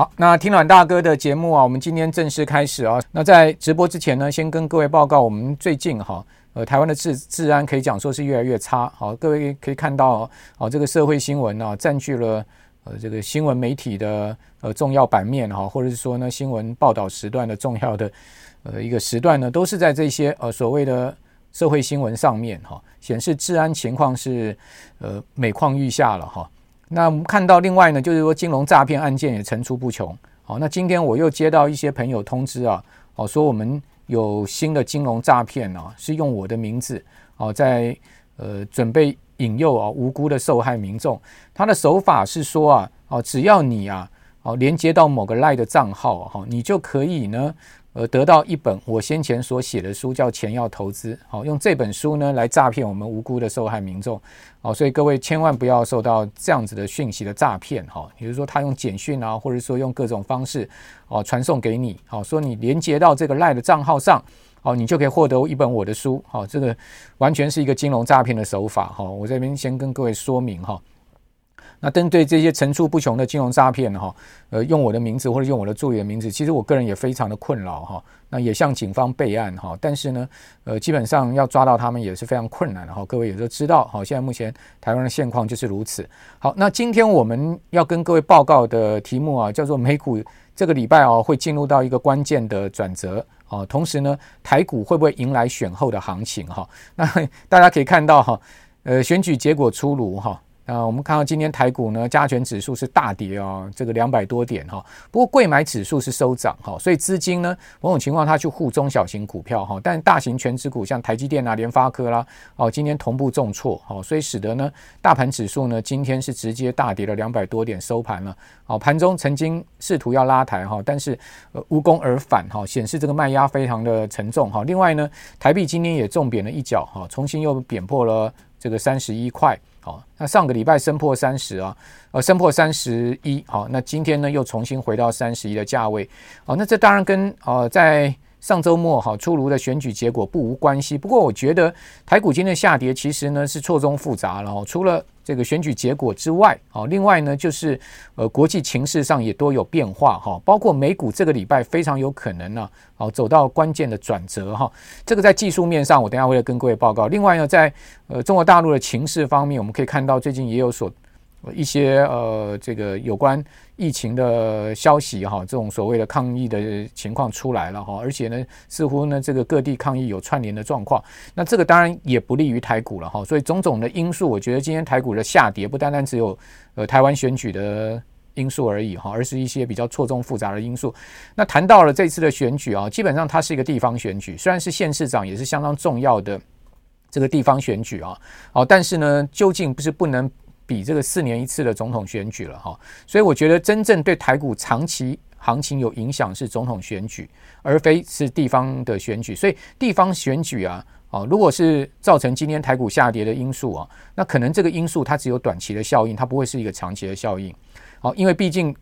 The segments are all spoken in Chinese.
好，那听阮大哥的节目啊，我们今天正式开始啊。那在直播之前呢，先跟各位报告，我们最近哈，呃，台湾的治治安可以讲说是越来越差。好，各位可以看到，哦，这个社会新闻啊，占据了呃这个新闻媒体的呃重要版面哈，或者是说呢，新闻报道时段的重要的呃一个时段呢，都是在这些呃所谓的社会新闻上面哈，显示治安情况是呃每况愈下了哈。那我们看到，另外呢，就是说金融诈骗案件也层出不穷。好，那今天我又接到一些朋友通知啊，哦，说我们有新的金融诈骗啊，是用我的名字哦，在呃准备引诱啊无辜的受害民众。他的手法是说啊，哦，只要你啊，哦连接到某个赖的账号哈，你就可以呢。呃，得到一本我先前所写的书，叫《钱要投资》。好，用这本书呢来诈骗我们无辜的受害民众。好，所以各位千万不要受到这样子的讯息的诈骗。哈，比如说他用简讯啊，或者说用各种方式哦传送给你。好，说你连接到这个赖的账号上，哦，你就可以获得一本我的书。好，这个完全是一个金融诈骗的手法。哈，我这边先跟各位说明哈。那针对这些层出不穷的金融诈骗哈，呃，用我的名字或者用我的助理的名字，其实我个人也非常的困扰哈。那也向警方备案哈，但是呢，呃，基本上要抓到他们也是非常困难的哈。各位也都知道，好，现在目前台湾的现况就是如此。好，那今天我们要跟各位报告的题目啊，叫做美股这个礼拜啊会进入到一个关键的转折啊，同时呢，台股会不会迎来选后的行情哈？那大家可以看到哈，呃，选举结果出炉哈。啊，我们看到今天台股呢，加权指数是大跌哦，这个两百多点哈。不过贵买指数是收涨哈，所以资金呢，某种情况它去护中小型股票哈，但大型权值股像台积电啊、联发科啦，哦，今天同步重挫哈，所以使得呢，大盘指数呢，今天是直接大跌了两百多点收盘了。好，盘中曾经试图要拉抬哈，但是呃无功而返哈，显示这个卖压非常的沉重哈。另外呢，台币今天也重贬了一角哈，重新又贬破了这个三十一块。好，那上个礼拜升破三十啊，呃，升破三十一，好，那今天呢又重新回到三十一的价位，好，那这当然跟呃在上周末哈出炉的选举结果不无关系，不过我觉得台股今天下跌其实呢是错综复杂了，除了。这个选举结果之外，啊，另外呢，就是呃，国际情势上也多有变化哈，包括美股这个礼拜非常有可能呢，哦，走到关键的转折哈。这个在技术面上，我等下会来跟各位报告。另外呢，在呃中国大陆的情势方面，我们可以看到最近也有所。一些呃，这个有关疫情的消息哈，这种所谓的抗疫的情况出来了哈，而且呢，似乎呢，这个各地抗疫有串联的状况，那这个当然也不利于台股了哈。所以种种的因素，我觉得今天台股的下跌不单单只有呃台湾选举的因素而已哈，而是一些比较错综复杂的因素。那谈到了这次的选举啊，基本上它是一个地方选举，虽然是县市长，也是相当重要的这个地方选举啊，好，但是呢，究竟不是不能。比这个四年一次的总统选举了哈，所以我觉得真正对台股长期行情有影响是总统选举，而非是地方的选举。所以地方选举啊，啊，如果是造成今天台股下跌的因素啊，那可能这个因素它只有短期的效应，它不会是一个长期的效应。好，因为毕竟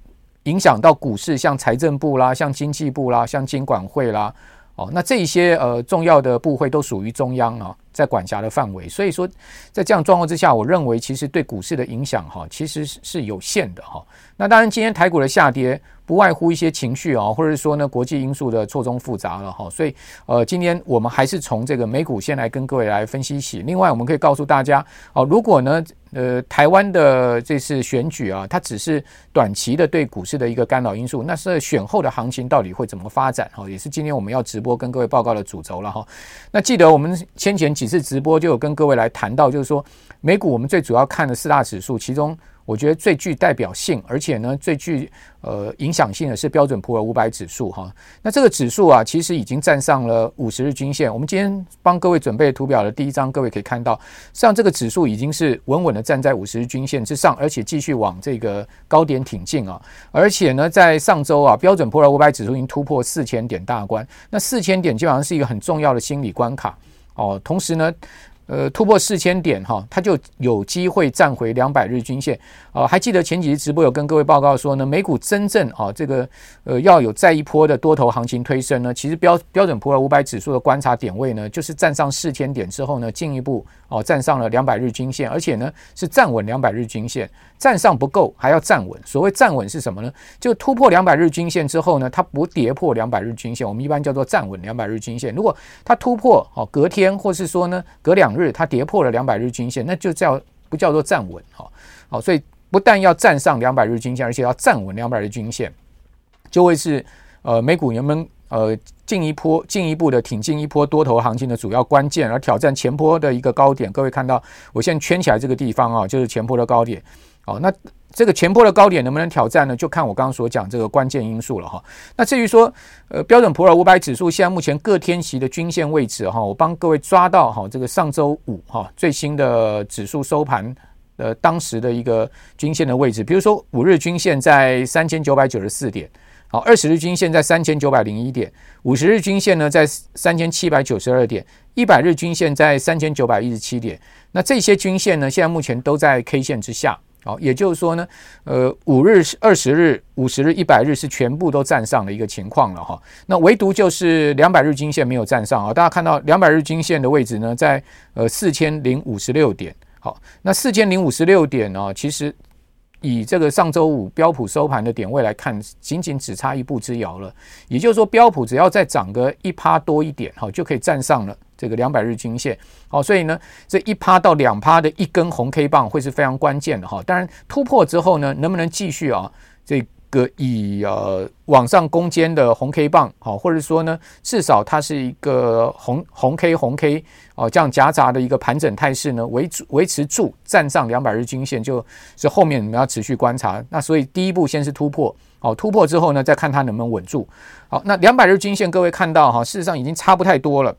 影响到股市，像财政部啦，像经济部啦，像监管会啦，哦，那这一些呃重要的部会都属于中央啊。在管辖的范围，所以说在这样状况之下，我认为其实对股市的影响哈，其实是有限的哈。那当然，今天台股的下跌不外乎一些情绪啊，或者是说呢国际因素的错综复杂了哈。所以呃，今天我们还是从这个美股先来跟各位来分析起。另外，我们可以告诉大家哦，如果呢呃台湾的这次选举啊，它只是短期的对股市的一个干扰因素，那是选后的行情到底会怎么发展哈？也是今天我们要直播跟各位报告的主轴了哈。那记得我们先前几次直播就有跟各位来谈到，就是说美股我们最主要看的四大指数，其中我觉得最具代表性，而且呢最具呃影响性的是标准普尔五百指数哈。那这个指数啊，其实已经站上了五十日均线。我们今天帮各位准备图表的第一张，各位可以看到，像这个指数已经是稳稳的站在五十日均线之上，而且继续往这个高点挺进啊。而且呢，在上周啊，标准普尔五百指数已经突破四千点大关，那四千点基本上是一个很重要的心理关卡。哦，同时呢，呃，突破四千点哈，它就有机会站回两百日均线。呃，还记得前几次直播有跟各位报告说呢，美股真正啊这个呃要有再一波的多头行情推升呢，其实标标准普尔五百指数的观察点位呢，就是站上四千点之后呢，进一步哦、站上了两百日均线，而且呢是站稳两百日均线，站上不够还要站稳。所谓站稳是什么呢？就突破两百日均线之后呢，它不跌破两百日均线，我们一般叫做站稳两百日均线。如果它突破哦，隔天或是说呢隔两日它跌破了两百日均线，那就叫不叫做站稳哈？好，所以不但要站上两百日均线，而且要站稳两百日均线，就会是呃美股人们呃进一波进一步的挺进一波多头行情的主要关键，而挑战前坡的一个高点。各位看到我现在圈起来这个地方啊，就是前坡的高点。好，那这个前波的高点能不能挑战呢？就看我刚刚所讲这个关键因素了哈。那至于说，呃，标准普尔五百指数现在目前各天期的均线位置哈，我帮各位抓到哈，这个上周五哈最新的指数收盘的当时的一个均线的位置，比如说五日均线在三千九百九十四点，好，二十日均线在三千九百零一点，五十日均线呢在三千七百九十二点，一百日均线在三千九百一十七点。那这些均线呢，现在目前都在 K 线之下。好，也就是说呢，呃，五日、二十日、五十日、一百日是全部都站上的一个情况了哈。那唯独就是两百日均线没有站上啊。大家看到两百日均线的位置呢，在呃四千零五十六点。好，那四千零五十六点呢，其实以这个上周五标普收盘的点位来看，仅仅只差一步之遥了。也就是说，标普只要再涨个一趴多一点，哈，就可以站上了。这个两百日均线，好，所以呢，这一趴到两趴的一根红 K 棒会是非常关键的哈。当然突破之后呢，能不能继续啊？这个以呃往上攻坚的红 K 棒，好，或者说呢，至少它是一个红红 K 红 K 哦，这样夹杂的一个盘整态势呢，维维持住站上两百日均线，就是后面你们要持续观察。那所以第一步先是突破，好，突破之后呢，再看它能不能稳住。好，那两百日均线各位看到哈，事实上已经差不太多了。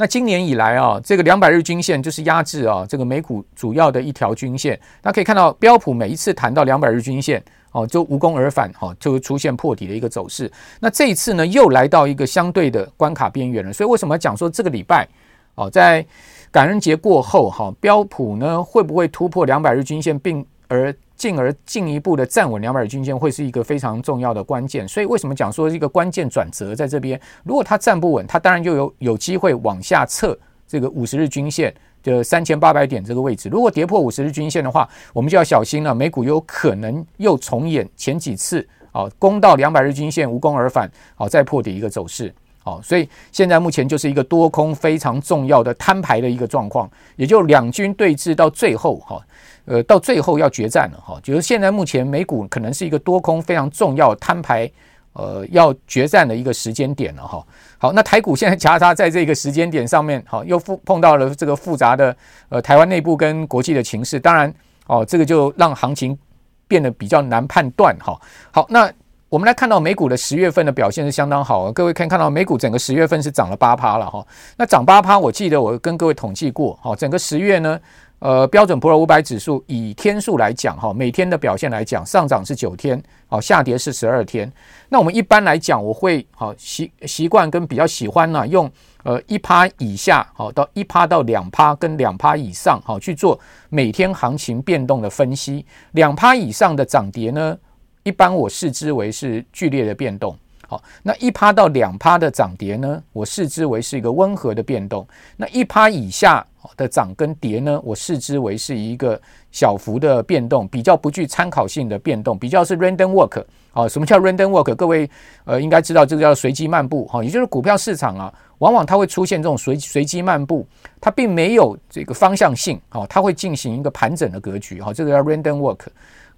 那今年以来啊，这个两百日均线就是压制啊，这个美股主要的一条均线。那可以看到标普每一次谈到两百日均线，哦，就无功而返，哈，就会出现破底的一个走势。那这一次呢，又来到一个相对的关卡边缘了。所以为什么讲说这个礼拜，哦，在感恩节过后，哈，标普呢会不会突破两百日均线，并而进而进一步的站稳两百日均线，会是一个非常重要的关键。所以为什么讲说一个关键转折在这边？如果它站不稳，它当然就有有机会往下测这个五十日均线的三千八百点这个位置。如果跌破五十日均线的话，我们就要小心了。美股有可能又重演前几次啊，攻到两百日均线无功而返，好再破底一个走势。好，所以现在目前就是一个多空非常重要的摊牌的一个状况，也就两军对峙到最后哈。呃，到最后要决战了哈，就是现在目前美股可能是一个多空非常重要摊牌，呃，要决战的一个时间点了哈。好，那台股现在夹杂在这个时间点上面，好，又复碰到了这个复杂的呃台湾内部跟国际的情势，当然哦，这个就让行情变得比较难判断哈。好，那我们来看到美股的十月份的表现是相当好，各位可以看到美股整个十月份是涨了八趴了哈。那涨八趴，我记得我跟各位统计过，好，整个十月呢。呃，标准普尔五百指数以天数来讲，哈，每天的表现来讲，上涨是九天，好，下跌是十二天。那我们一般来讲，我会好习习惯跟比较喜欢呢，用呃一趴以下，好到一趴到两趴跟两趴以上，好去做每天行情变动的分析。两趴以上的涨跌呢，一般我视之为是剧烈的变动。好，那一趴到两趴的涨跌呢，我视之为是一个温和的变动。那一趴以下。的涨跟跌呢，我视之为是一个小幅的变动，比较不具参考性的变动，比较是 random walk 啊。什么叫 random walk？各位呃应该知道，这个叫随机漫步哈，也就是股票市场啊，往往它会出现这种随随机漫步，它并没有这个方向性啊，它会进行一个盘整的格局哈，这个叫 random walk。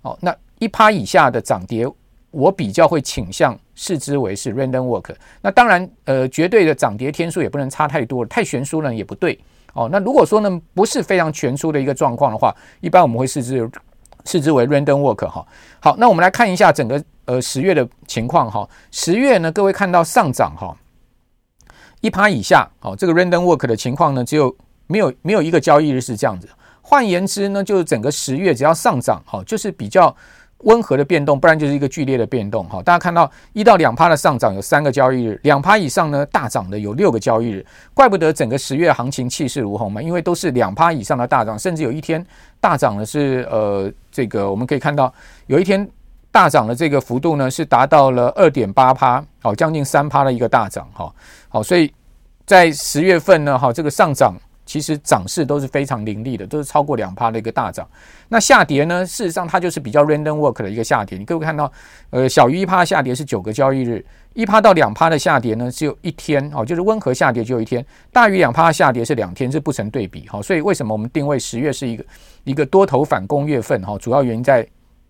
哦，那一趴以下的涨跌，我比较会倾向视之为是 random walk。那当然呃，绝对的涨跌天数也不能差太多，太悬殊了也不对。哦，那如果说呢，不是非常全出的一个状况的话，一般我们会视之视之为 random walk 哈。好，那我们来看一下整个呃十月的情况哈。十月呢，各位看到上涨哈一趴以下，哦，这个 random walk 的情况呢，只有没有没有一个交易日是这样子。换言之呢，就是整个十月只要上涨哈，就是比较温和的变动，不然就是一个剧烈的变动。哈，大家看到一到两趴的上涨有三个交易日，两趴以上呢大涨的有六个交易日，怪不得整个十月行情气势如虹嘛，因为都是两趴以上的大涨，甚至有一天大涨的是呃这个我们可以看到有一天大涨的这个幅度呢是达到了二点八趴，好，将近三趴的一个大涨。哈，好，所以在十月份呢，哈，这个上涨。其实涨势都是非常凌厉的，都是超过两趴的一个大涨。那下跌呢？事实上它就是比较 random walk 的一个下跌。你各位看到，呃，小于一趴下跌是九个交易日，一趴到两趴的下跌呢只有一天哦，就是温和下跌就一天。大于两趴下跌是两天，是不成对比哈。所以为什么我们定位十月是一个一个多头反攻月份哈？主要原因在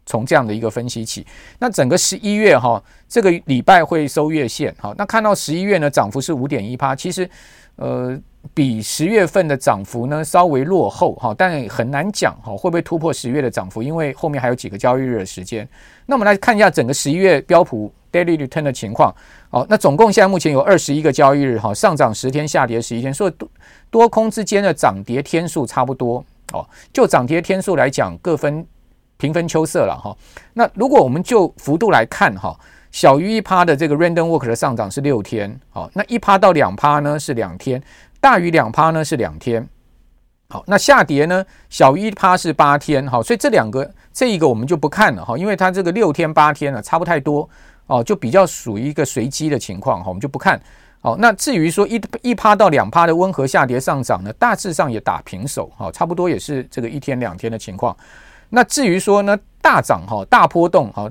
从这样的一个分析起。那整个十一月哈，这个礼拜会收月线哈。那看到十一月呢，涨幅是五点一趴，其实呃。比十月份的涨幅呢稍微落后哈，但很难讲哈，会不会突破十月的涨幅？因为后面还有几个交易日的时间。那我们来看一下整个十一月标普 daily return 的情况。好，那总共现在目前有二十一个交易日哈，上涨十天，下跌十一天，所以多多空之间的涨跌天数差不多哦。就涨跌天数来讲，各分平分秋色了哈。那如果我们就幅度来看哈，小于一趴的这个 random walk 的上涨是六天，好，那一趴到两趴呢是两天。大于两趴呢是两天，好，那下跌呢小于一趴是八天，好，所以这两个这一个我们就不看了哈，因为它这个六天八天呢差不太多哦，就比较属于一个随机的情况哈，我们就不看。好，那至于说一一趴到两趴的温和下跌上涨呢，大致上也打平手哈，差不多也是这个一天两天的情况。那至于说呢大涨哈大波动哈，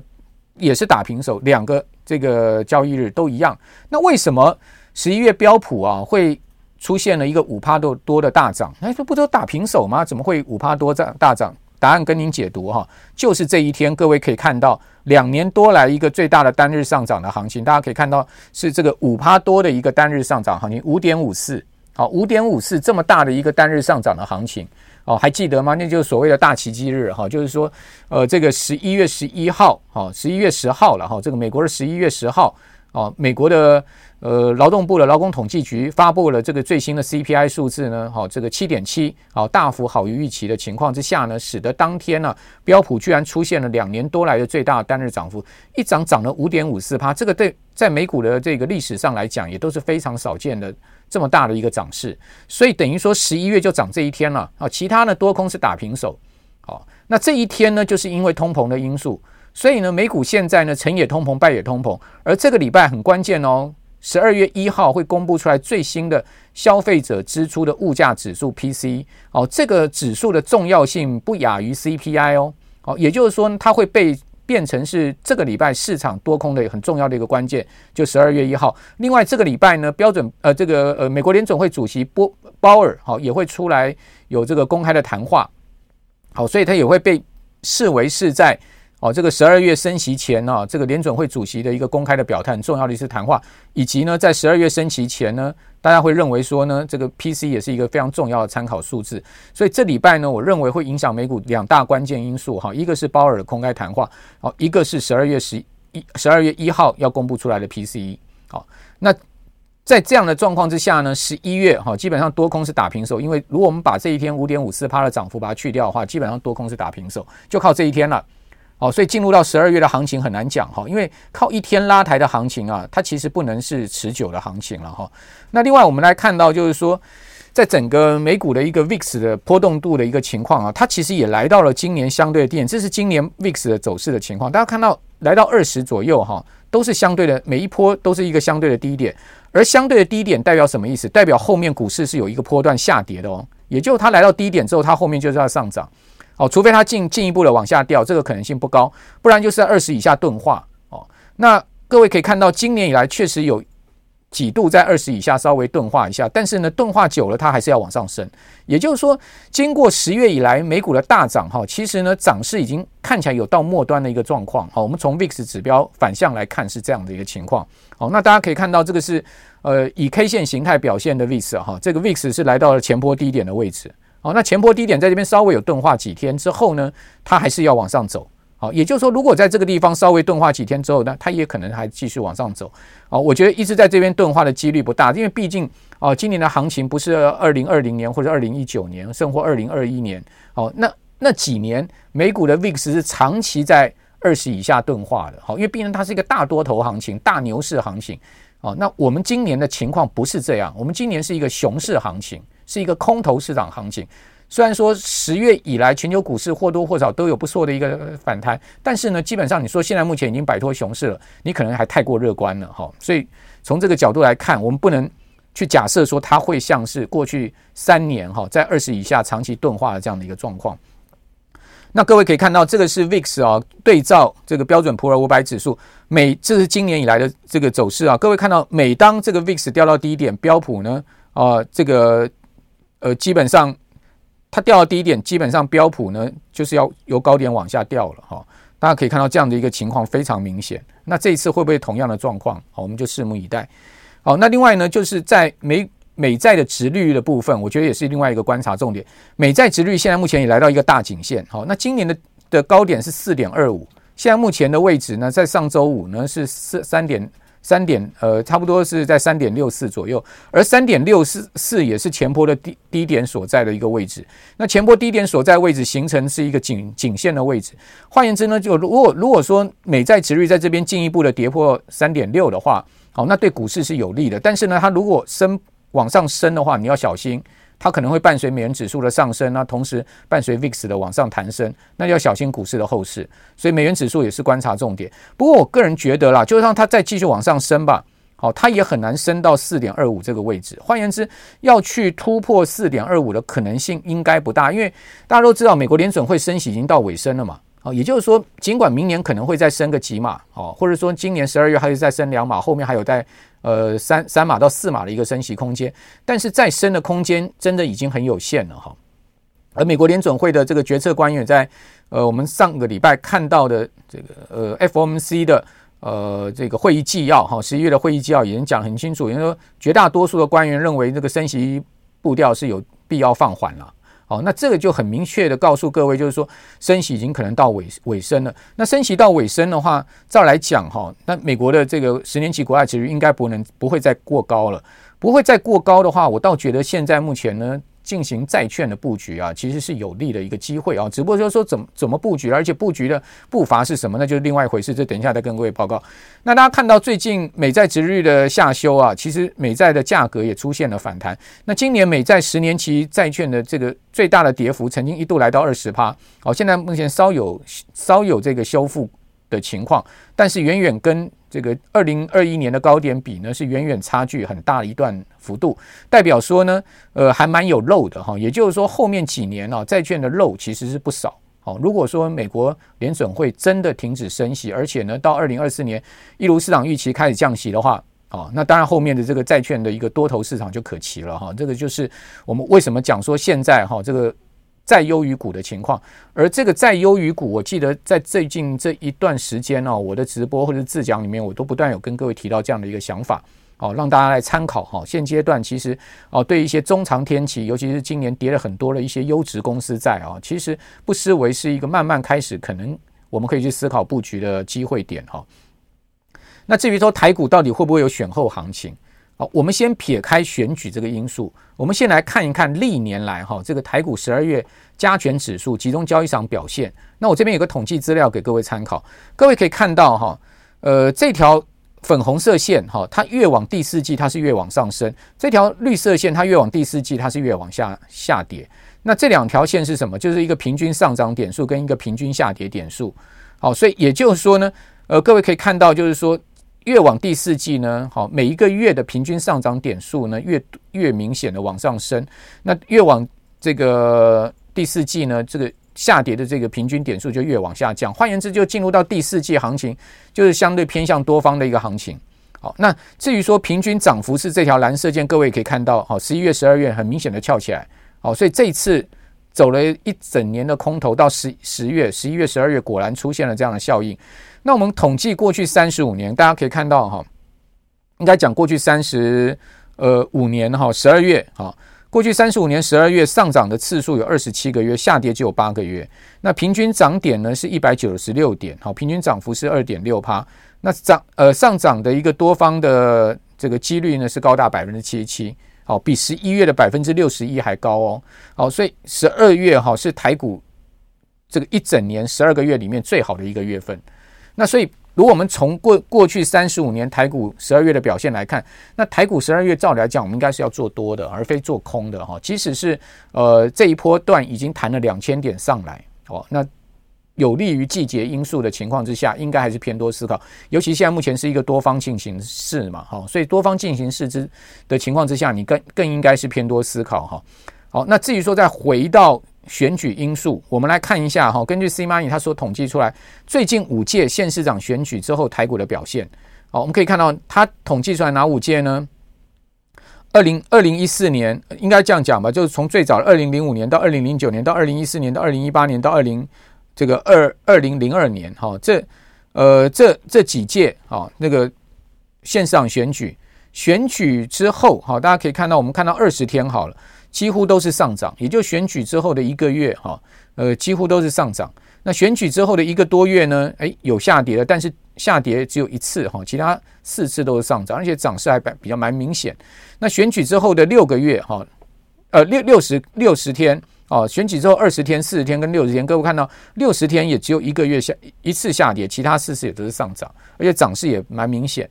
也是打平手，两个这个交易日都一样。那为什么十一月标普啊会？出现了一个五趴多多的大涨，哎，这不都打平手吗？怎么会五趴多涨大涨？答案跟您解读哈，就是这一天，各位可以看到两年多来一个最大的单日上涨的行情，大家可以看到是这个五趴多的一个单日上涨行情，五点五四，好，五点五四这么大的一个单日上涨的行情，哦，还记得吗？那就是所谓的大奇迹日哈，就是说，呃，这个十一月十一号，哈，十一月十号了哈，这个美国的十一月十号，哦，美国的。呃，劳动部的劳工统计局发布了这个最新的 CPI 数字呢，好，这个七点七，好，大幅好于预期的情况之下呢，使得当天呢，标普居然出现了两年多来的最大单日涨幅，一涨涨了五点五四趴，这个对在美股的这个历史上来讲，也都是非常少见的这么大的一个涨势，所以等于说十一月就涨这一天了，啊，其他呢多空是打平手，好，那这一天呢，就是因为通膨的因素，所以呢，美股现在呢，成也通膨，败也通膨，而这个礼拜很关键哦。十二月一号会公布出来最新的消费者支出的物价指数 P C 哦，这个指数的重要性不亚于 CPI 哦，哦，也就是说它会被变成是这个礼拜市场多空的很重要的一个关键，就十二月一号。另外这个礼拜呢，标准呃这个呃美国联总会主席波鲍尔好也会出来有这个公开的谈话，好，所以他也会被视为是在。哦，这个十二月升息前呢，这个联准会主席的一个公开的表态，很重要的一次谈话，以及呢，在十二月升息前呢，大家会认为说呢，这个 PC 也是一个非常重要的参考数字。所以这礼拜呢，我认为会影响美股两大关键因素哈，一个是鲍尔的公开谈话，哦，一个是十二月十一十二月一号要公布出来的 PCE。好，那在这样的状况之下呢，十一月哈，基本上多空是打平手，因为如果我们把这一天五点五四趴的涨幅把它去掉的话，基本上多空是打平手，就靠这一天了。哦，所以进入到十二月的行情很难讲哈，因为靠一天拉抬的行情啊，它其实不能是持久的行情了哈。那另外我们来看到，就是说，在整个美股的一个 VIX 的波动度的一个情况啊，它其实也来到了今年相对的低点，这是今年 VIX 的走势的情况。大家看到来到二十左右哈，都是相对的，每一波都是一个相对的低点，而相对的低点代表什么意思？代表后面股市是有一个波段下跌的哦，也就它来到低点之后，它后面就是要上涨。哦，除非它进进一步的往下掉，这个可能性不高，不然就是在二十以下钝化。哦，那各位可以看到，今年以来确实有几度在二十以下稍微钝化一下，但是呢，钝化久了它还是要往上升。也就是说，经过十月以来美股的大涨，哈，其实呢，涨势已经看起来有到末端的一个状况。好，我们从 VIX 指标反向来看是这样的一个情况。好，那大家可以看到，这个是呃以 K 线形态表现的 VIX 哈，这个 VIX 是来到了前波低点的位置。好，那前波低点在这边稍微有钝化几天之后呢，它还是要往上走。好，也就是说，如果在这个地方稍微钝化几天之后呢，它也可能还继续往上走。好，我觉得一直在这边钝化的几率不大，因为毕竟啊，今年的行情不是二零二零年或者二零一九年，甚或二零二一年。好，那那几年美股的 VIX 是长期在二十以下钝化的，好，因为毕竟它是一个大多头行情、大牛市行情，哦，那我们今年的情况不是这样，我们今年是一个熊市行情，是一个空头市场行情。虽然说十月以来全球股市或多或少都有不错的一个反弹，但是呢，基本上你说现在目前已经摆脱熊市了，你可能还太过乐观了，哈。所以从这个角度来看，我们不能去假设说它会像是过去三年哈在二十以下长期钝化的这样的一个状况。那各位可以看到，这个是 VIX 啊，对照这个标准普尔五百指数，每这是今年以来的这个走势啊。各位看到，每当这个 VIX 掉到低点，标普呢啊，这个呃基本上它掉到低点，基本上标普呢就是要由高点往下掉了哈。大家可以看到这样的一个情况非常明显。那这一次会不会同样的状况？好，我们就拭目以待。好，那另外呢，就是在美。美债的殖利率的部分，我觉得也是另外一个观察重点。美债殖利率现在目前也来到一个大颈线，好，那今年的的高点是四点二五，现在目前的位置呢，在上周五呢是四三点三点，呃，差不多是在三点六四左右，而三点六四四也是前波的低低点所在的一个位置。那前波低点所在位置形成是一个颈颈线的位置，换言之呢，就如果如果说美债殖利率在这边进一步的跌破三点六的话，好，那对股市是有利的。但是呢，它如果升往上升的话，你要小心，它可能会伴随美元指数的上升，那同时伴随 VIX 的往上弹升，那要小心股市的后市。所以美元指数也是观察重点。不过我个人觉得啦，就让它再继续往上升吧，好，它也很难升到四点二五这个位置。换言之，要去突破四点二五的可能性应该不大，因为大家都知道美国联准会升息已经到尾声了嘛。哦，也就是说，尽管明年可能会再升个几码，哦，或者说今年十二月还会再升两码，后面还有在呃三三码到四码的一个升息空间，但是再升的空间真的已经很有限了哈。而美国联准会的这个决策官员在呃我们上个礼拜看到的这个呃 FOMC 的呃这个会议纪要哈，十一月的会议纪要已经讲很清楚，也就是说绝大多数的官员认为这个升息步调是有必要放缓了。哦，那这个就很明确的告诉各位，就是说升息已经可能到尾尾声了。那升息到尾声的话，照来讲哈，那美国的这个十年期国债其实应该不能不会再过高了，不会再过高的话，我倒觉得现在目前呢。进行债券的布局啊，其实是有利的一个机会啊。只不过就是说怎么怎么布局，而且布局的步伐是什么，那就是另外一回事。这等一下再跟各位报告。那大家看到最近美债殖利率的下修啊，其实美债的价格也出现了反弹。那今年美债十年期债券的这个最大的跌幅，曾经一度来到二十趴，好，现在目前稍有稍有这个修复的情况，但是远远跟这个二零二一年的高点比呢，是远远差距很大的一段幅度，代表说呢，呃，还蛮有肉的哈。也就是说，后面几年啊，债券的肉其实是不少。好，如果说美国联准会真的停止升息，而且呢，到二零二四年一如市场预期开始降息的话，啊，那当然后面的这个债券的一个多头市场就可期了哈。这个就是我们为什么讲说现在哈这个。债优于股的情况，而这个债优于股，我记得在最近这一段时间哦，我的直播或者自讲里面，我都不断有跟各位提到这样的一个想法，哦，让大家来参考哈。现阶段其实哦，对一些中长天期，尤其是今年跌了很多的一些优质公司债啊，其实不失为是一个慢慢开始，可能我们可以去思考布局的机会点哈。那至于说台股到底会不会有选后行情？好，我们先撇开选举这个因素，我们先来看一看历年来哈这个台股十二月加权指数集中交易场表现。那我这边有个统计资料给各位参考，各位可以看到哈，呃，这条粉红色线哈，它越往第四季它是越往上升；这条绿色线它越往第四季它是越往下下跌。那这两条线是什么？就是一个平均上涨点数跟一个平均下跌点数。好，所以也就是说呢，呃，各位可以看到，就是说。越往第四季呢，好，每一个月的平均上涨点数呢，越越明显的往上升。那越往这个第四季呢，这个下跌的这个平均点数就越往下降。换言之，就进入到第四季行情，就是相对偏向多方的一个行情。好，那至于说平均涨幅是这条蓝色线，各位可以看到，好，十一月、十二月很明显的翘起来。好，所以这一次走了一整年的空头，到十十月、十一月、十二月，果然出现了这样的效应。那我们统计过去三十五年，大家可以看到哈，应该讲过去三十呃五年哈，十二月哈，过去三十五年十二月上涨的次数有二十七个月，下跌只有八个月。那平均涨点呢是一百九十六点，好，平均涨幅是二点六趴。那涨呃上涨的一个多方的这个几率呢是高达百分之七十七，好，比十一月的百分之六十一还高哦。好，所以十二月哈是台股这个一整年十二个月里面最好的一个月份。那所以，如果我们从过过去三十五年台股十二月的表现来看，那台股十二月照理来讲，我们应该是要做多的，而非做空的哈。即使是呃这一波段已经弹了两千点上来哦，那有利于季节因素的情况之下，应该还是偏多思考。尤其现在目前是一个多方进行式嘛，哈，所以多方进行式之的情况之下，你更更应该是偏多思考哈。好，那至于说再回到。选举因素，我们来看一下哈。根据 C Money 他所统计出来，最近五届县市长选举之后台股的表现。好，我们可以看到，他统计出来哪五届呢？二零二零一四年，应该这样讲吧，就是从最早二零零五年到二零零九年到二零一四年到二零一八年到二零这个二二零零二年哈，这呃这这几届啊那个县市长选举选举之后，好，大家可以看到，我们看到二十天好了。几乎都是上涨，也就选举之后的一个月，哈，呃，几乎都是上涨。那选举之后的一个多月呢，诶，有下跌了，但是下跌只有一次，哈，其他四次都是上涨，而且涨势还比较蛮明显。那选举之后的六个月，哈，呃，六六十六十天，哦，选举之后二十天、四十天跟六十天，各位看到六十天也只有一个月下一次下跌，其他四次也都是上涨，而且涨势也蛮明显。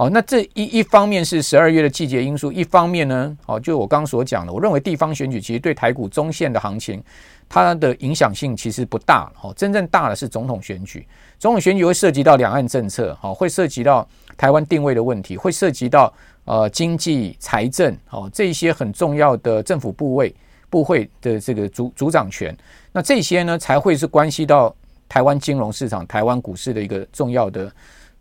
哦，那这一一方面是十二月的季节因素，一方面呢，哦，就我刚刚所讲的，我认为地方选举其实对台股中线的行情，它的影响性其实不大。哦，真正大的是总统选举，总统选举会涉及到两岸政策，哦，会涉及到台湾定位的问题，会涉及到呃经济财政，哦，这些很重要的政府部位部会的这个主主掌权，那这些呢才会是关系到台湾金融市场、台湾股市的一个重要的。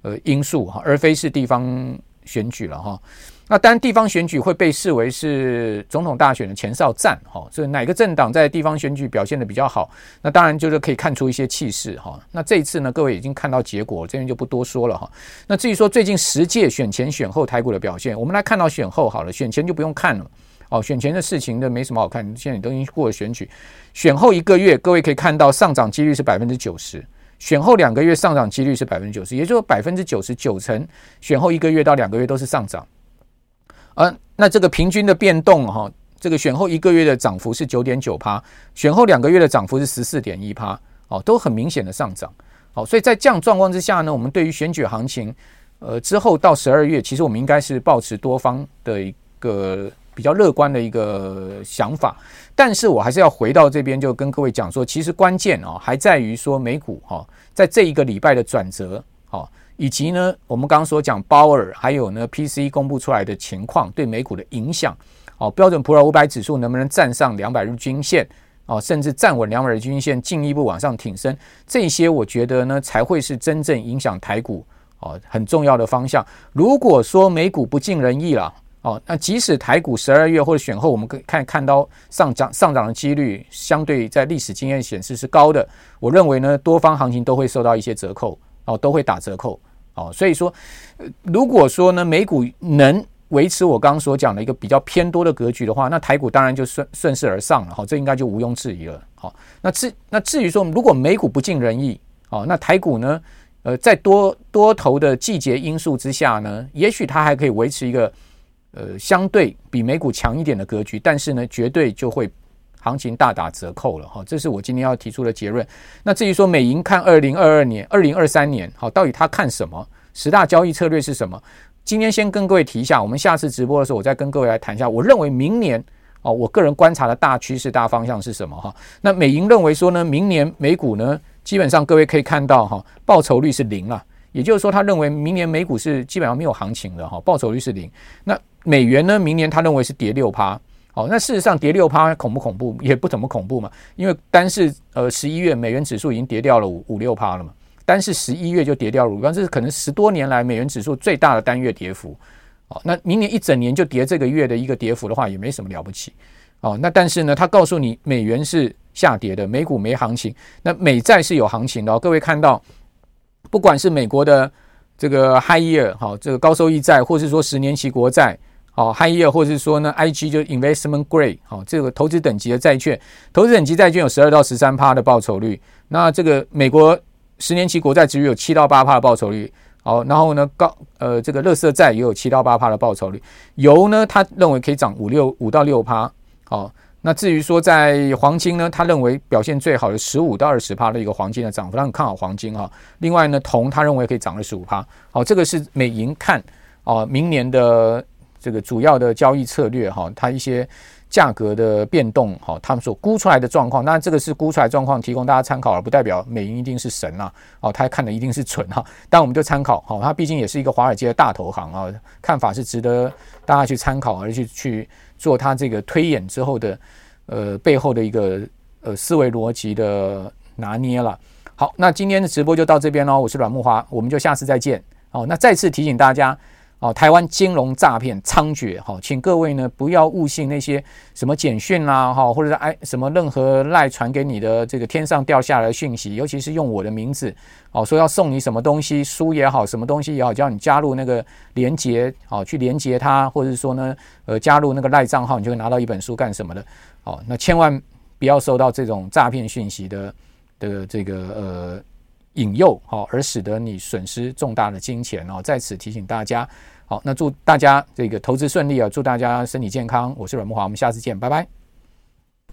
呃，因素哈，而非是地方选举了哈。那当然，地方选举会被视为是总统大选的前哨战哈。所以哪个政党在地方选举表现得比较好，那当然就是可以看出一些气势哈。那这一次呢，各位已经看到结果，这边就不多说了哈。那至于说最近十届选前选后台股的表现，我们来看到选后好了，选前就不用看了哦。选前的事情都没什么好看，现在都已经过了选举，选后一个月，各位可以看到上涨几率是百分之九十。选后两个月上涨几率是百分之九十，也就是百分之九十九成选后一个月到两个月都是上涨，啊，那这个平均的变动哈，这个选后一个月的涨幅是九点九趴，选后两个月的涨幅是十四点一趴，哦，都很明显的上涨，好，所以在这样状况之下呢，我们对于选举行情，呃，之后到十二月，其实我们应该是抱持多方的一个。比较乐观的一个想法，但是我还是要回到这边，就跟各位讲说，其实关键啊，还在于说美股哈，在这一个礼拜的转折，哈，以及呢，我们刚刚所讲鲍尔还有呢，P C 公布出来的情况对美股的影响，哦，标准普尔五百指数能不能站上两百日均线，哦，甚至站稳两百日均线，进一步往上挺升，这些我觉得呢，才会是真正影响台股哦很重要的方向。如果说美股不尽人意了。哦，那即使台股十二月或者选后，我们可以看看到上涨上涨的几率，相对在历史经验显示是高的。我认为呢，多方行情都会受到一些折扣，哦，都会打折扣。哦，所以说，如果说呢，美股能维持我刚刚所讲的一个比较偏多的格局的话，那台股当然就顺顺势而上了。好，这应该就毋庸置疑了。好，那至那至于说，如果美股不尽人意，哦，那台股呢，呃，在多多头的季节因素之下呢，也许它还可以维持一个。呃，相对比美股强一点的格局，但是呢，绝对就会行情大打折扣了哈。这是我今天要提出的结论。那至于说美银看二零二二年、二零二三年，好，到底他看什么？十大交易策略是什么？今天先跟各位提一下，我们下次直播的时候，我再跟各位来谈一下。我认为明年哦，我个人观察的大趋势、大方向是什么哈？那美银认为说呢，明年美股呢，基本上各位可以看到哈，报酬率是零啊，也就是说，他认为明年美股是基本上没有行情的哈，报酬率是零。那美元呢？明年他认为是跌六趴，好，那事实上跌六趴恐不恐怖？也不怎么恐怖嘛，因为单是呃十一月美元指数已经跌掉了五五六趴了嘛，单是十一月就跌掉了五，这是可能十多年来美元指数最大的单月跌幅，哦，那明年一整年就跌这个月的一个跌幅的话，也没什么了不起，哦，那但是呢，他告诉你美元是下跌的，美股没行情，那美债是有行情的哦，各位看到，不管是美国的这个 high yield 好，这个高收益债，或是说十年期国债。好，high yield 或是说呢，IG 就 investment grade，好，这个投资等级的债券，投资等级债券有十二到十三趴的报酬率。那这个美国十年期国债只有七到八趴的报酬率。好，然后呢，高呃这个垃圾债也有七到八趴的报酬率。油呢，他认为可以涨五六五到六趴。好，那至于说在黄金呢，他认为表现最好的十五到二十趴的一个黄金的涨幅，他很看好黄金啊。另外呢，铜他认为可以涨二十五趴。好，这个是美银看啊，明年的这个主要的交易策略哈，它一些价格的变动哈，他们所估出来的状况。那这个是估出来状况，提供大家参考，而不代表美银一定是神呐。哦，他看的一定是蠢哈。但我们就参考哈，它毕竟也是一个华尔街的大投行啊，看法是值得大家去参考，而去去。做他这个推演之后的，呃，背后的一个呃思维逻辑的拿捏了。好，那今天的直播就到这边喽。我是阮木华，我们就下次再见。好，那再次提醒大家。哦，台湾金融诈骗猖獗，哈，请各位呢不要误信那些什么简讯啦，哈，或者是哎什么任何赖传给你的这个天上掉下来的讯息，尤其是用我的名字，哦，说要送你什么东西，书也好，什么东西也好，叫你加入那个连结，哦，去连结它，或者是说呢，呃，加入那个赖账号，你就会拿到一本书干什么的，哦，那千万不要收到这种诈骗讯息的的这个呃。引诱好，而使得你损失重大的金钱哦。在此提醒大家，好，那祝大家这个投资顺利啊！祝大家身体健康。我是阮慕华，我们下次见，拜拜。